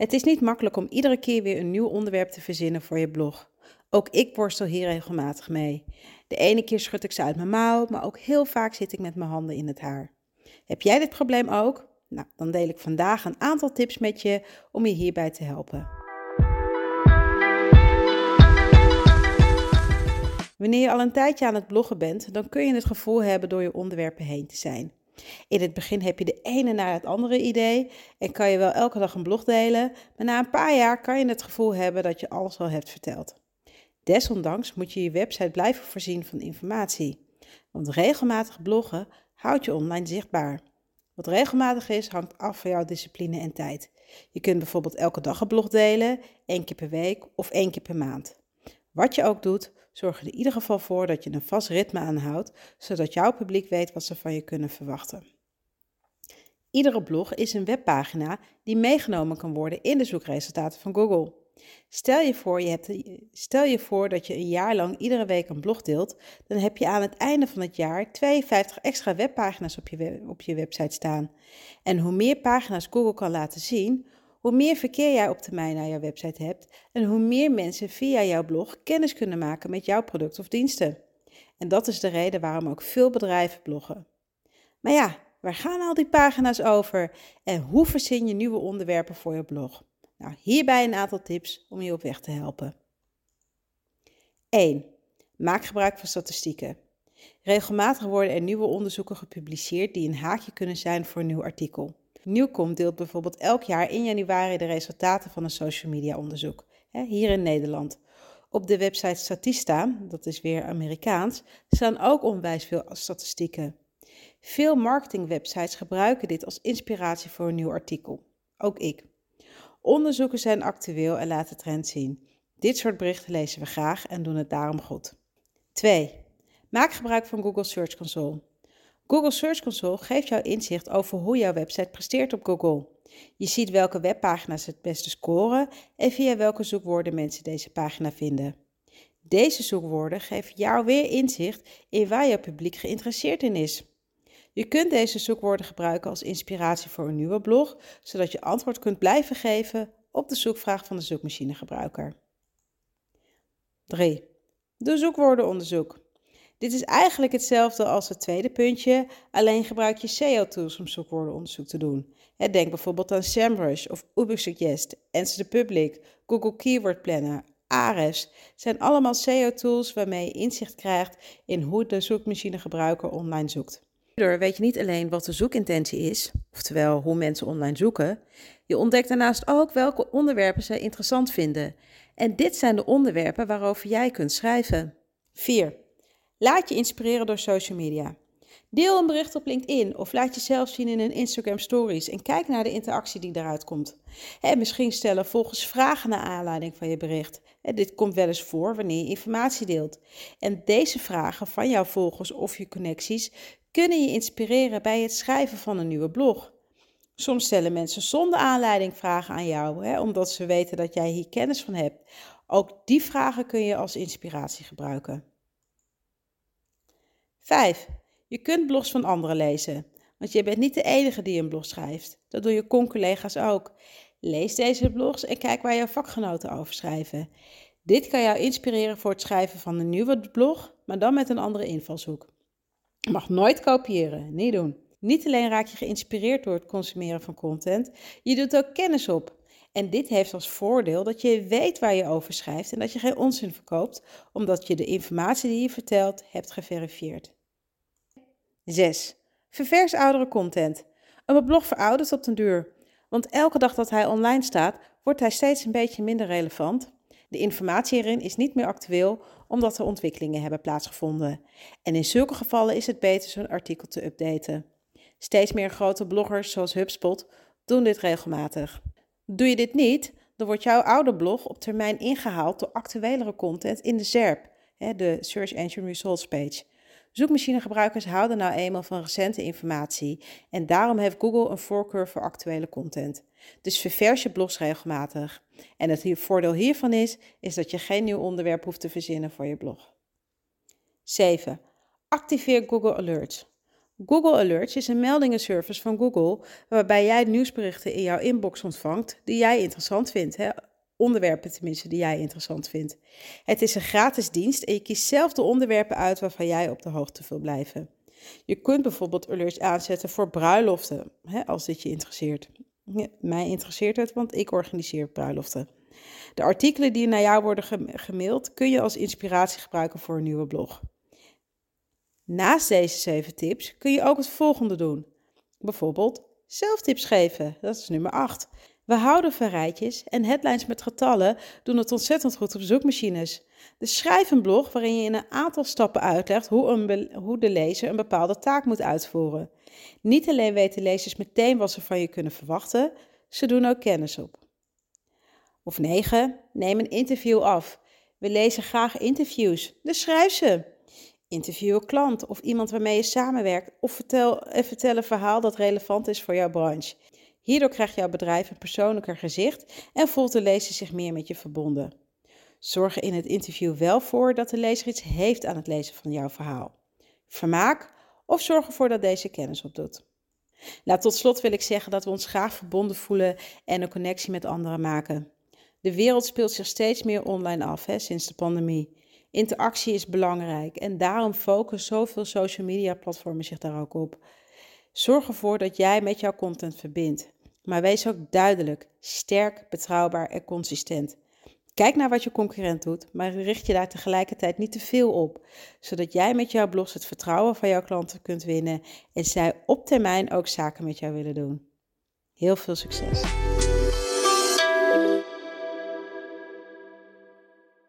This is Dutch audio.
Het is niet makkelijk om iedere keer weer een nieuw onderwerp te verzinnen voor je blog. Ook ik borstel hier regelmatig mee. De ene keer schud ik ze uit mijn mouw, maar ook heel vaak zit ik met mijn handen in het haar. Heb jij dit probleem ook? Nou, dan deel ik vandaag een aantal tips met je om je hierbij te helpen. Wanneer je al een tijdje aan het bloggen bent, dan kun je het gevoel hebben door je onderwerpen heen te zijn. In het begin heb je de ene naar het andere idee en kan je wel elke dag een blog delen, maar na een paar jaar kan je het gevoel hebben dat je alles al hebt verteld. Desondanks moet je je website blijven voorzien van informatie, want regelmatig bloggen houdt je online zichtbaar. Wat regelmatig is, hangt af van jouw discipline en tijd. Je kunt bijvoorbeeld elke dag een blog delen, één keer per week of één keer per maand. Wat je ook doet, zorg er in ieder geval voor dat je een vast ritme aanhoudt, zodat jouw publiek weet wat ze van je kunnen verwachten. Iedere blog is een webpagina die meegenomen kan worden in de zoekresultaten van Google. Stel je, voor, je hebt, stel je voor dat je een jaar lang iedere week een blog deelt, dan heb je aan het einde van het jaar 52 extra webpagina's op je, op je website staan. En hoe meer pagina's Google kan laten zien, hoe meer verkeer jij op termijn naar jouw website hebt en hoe meer mensen via jouw blog kennis kunnen maken met jouw product of diensten. En dat is de reden waarom ook veel bedrijven bloggen. Maar ja, waar gaan al die pagina's over en hoe verzin je nieuwe onderwerpen voor je blog? Nou, hierbij een aantal tips om je op weg te helpen. 1. Maak gebruik van statistieken. Regelmatig worden er nieuwe onderzoeken gepubliceerd die een haakje kunnen zijn voor een nieuw artikel. Nieuwkom deelt bijvoorbeeld elk jaar in januari de resultaten van een social media onderzoek, hier in Nederland. Op de website Statista, dat is weer Amerikaans, staan ook onwijs veel statistieken. Veel marketingwebsites gebruiken dit als inspiratie voor een nieuw artikel. Ook ik. Onderzoeken zijn actueel en laten trends zien. Dit soort berichten lezen we graag en doen het daarom goed. 2. Maak gebruik van Google Search Console. Google Search Console geeft jou inzicht over hoe jouw website presteert op Google. Je ziet welke webpagina's het beste scoren en via welke zoekwoorden mensen deze pagina vinden. Deze zoekwoorden geven jou weer inzicht in waar jouw publiek geïnteresseerd in is. Je kunt deze zoekwoorden gebruiken als inspiratie voor een nieuwe blog, zodat je antwoord kunt blijven geven op de zoekvraag van de zoekmachinegebruiker. 3. Doe zoekwoordenonderzoek. Dit is eigenlijk hetzelfde als het tweede puntje, alleen gebruik je SEO-tools om zoekwoordenonderzoek te doen. Denk bijvoorbeeld aan SEMrush of Ubersuggest, Answer the Public, Google Keyword Planner, Ahrefs. zijn allemaal SEO-tools waarmee je inzicht krijgt in hoe de zoekmachinegebruiker online zoekt. Hierdoor weet je niet alleen wat de zoekintentie is, oftewel hoe mensen online zoeken, je ontdekt daarnaast ook welke onderwerpen ze interessant vinden. En dit zijn de onderwerpen waarover jij kunt schrijven. 4. Laat je inspireren door social media. Deel een bericht op LinkedIn of laat jezelf zien in een Instagram Stories en kijk naar de interactie die daaruit komt. En misschien stellen volgens vragen naar aanleiding van je bericht. dit komt wel eens voor wanneer je informatie deelt. En deze vragen van jouw volgers of je connecties kunnen je inspireren bij het schrijven van een nieuwe blog. Soms stellen mensen zonder aanleiding vragen aan jou, hè, omdat ze weten dat jij hier kennis van hebt. Ook die vragen kun je als inspiratie gebruiken. 5. Je kunt blogs van anderen lezen, want je bent niet de enige die een blog schrijft. Dat doen je con-collega's ook. Lees deze blogs en kijk waar jouw vakgenoten over schrijven. Dit kan jou inspireren voor het schrijven van een nieuwe blog, maar dan met een andere invalshoek. Je mag nooit kopiëren, niet doen. Niet alleen raak je geïnspireerd door het consumeren van content, je doet ook kennis op. En dit heeft als voordeel dat je weet waar je over schrijft en dat je geen onzin verkoopt, omdat je de informatie die je vertelt hebt geverifieerd. 6. Ververs oudere content. Een blog veroudert op den duur. Want elke dag dat hij online staat, wordt hij steeds een beetje minder relevant. De informatie erin is niet meer actueel omdat er ontwikkelingen hebben plaatsgevonden. En in zulke gevallen is het beter zo'n artikel te updaten. Steeds meer grote bloggers zoals HubSpot doen dit regelmatig. Doe je dit niet, dan wordt jouw oude blog op termijn ingehaald door actuelere content in de SERP, de Search Engine Results Page. Zoekmachinegebruikers houden nou eenmaal van recente informatie en daarom heeft Google een voorkeur voor actuele content. Dus ververs je blogs regelmatig. En het voordeel hiervan is, is dat je geen nieuw onderwerp hoeft te verzinnen voor je blog. 7. Activeer Google Alerts. Google Alerts is een meldingenservice van Google waarbij jij nieuwsberichten in jouw inbox ontvangt die jij interessant vindt. Hè? Onderwerpen tenminste die jij interessant vindt. Het is een gratis dienst en je kiest zelf de onderwerpen uit waarvan jij op de hoogte wil blijven. Je kunt bijvoorbeeld alerts aanzetten voor bruiloften, hè, als dit je interesseert. Mij interesseert het, want ik organiseer bruiloften. De artikelen die naar jou worden gemaild kun je als inspiratie gebruiken voor een nieuwe blog. Naast deze zeven tips kun je ook het volgende doen. Bijvoorbeeld zelftips geven, dat is nummer 8. We houden van rijtjes en headlines met getallen doen het ontzettend goed op zoekmachines. Dus schrijf een blog waarin je in een aantal stappen uitlegt hoe, een hoe de lezer een bepaalde taak moet uitvoeren. Niet alleen weten lezers meteen wat ze van je kunnen verwachten, ze doen ook kennis op. Of 9. Neem een interview af. We lezen graag interviews, dus schrijf ze. Interview een klant of iemand waarmee je samenwerkt of vertel, vertel een verhaal dat relevant is voor jouw branche. Hierdoor krijgt jouw bedrijf een persoonlijker gezicht en voelt de lezer zich meer met je verbonden. Zorg er in het interview wel voor dat de lezer iets heeft aan het lezen van jouw verhaal. Vermaak of zorg ervoor dat deze kennis opdoet. Nou, tot slot wil ik zeggen dat we ons graag verbonden voelen en een connectie met anderen maken. De wereld speelt zich steeds meer online af hè, sinds de pandemie. Interactie is belangrijk en daarom focussen zoveel social media platformen zich daar ook op. Zorg ervoor dat jij met jouw content verbindt. Maar wees ook duidelijk, sterk, betrouwbaar en consistent. Kijk naar wat je concurrent doet, maar richt je daar tegelijkertijd niet te veel op, zodat jij met jouw blogs het vertrouwen van jouw klanten kunt winnen en zij op termijn ook zaken met jou willen doen. Heel veel succes!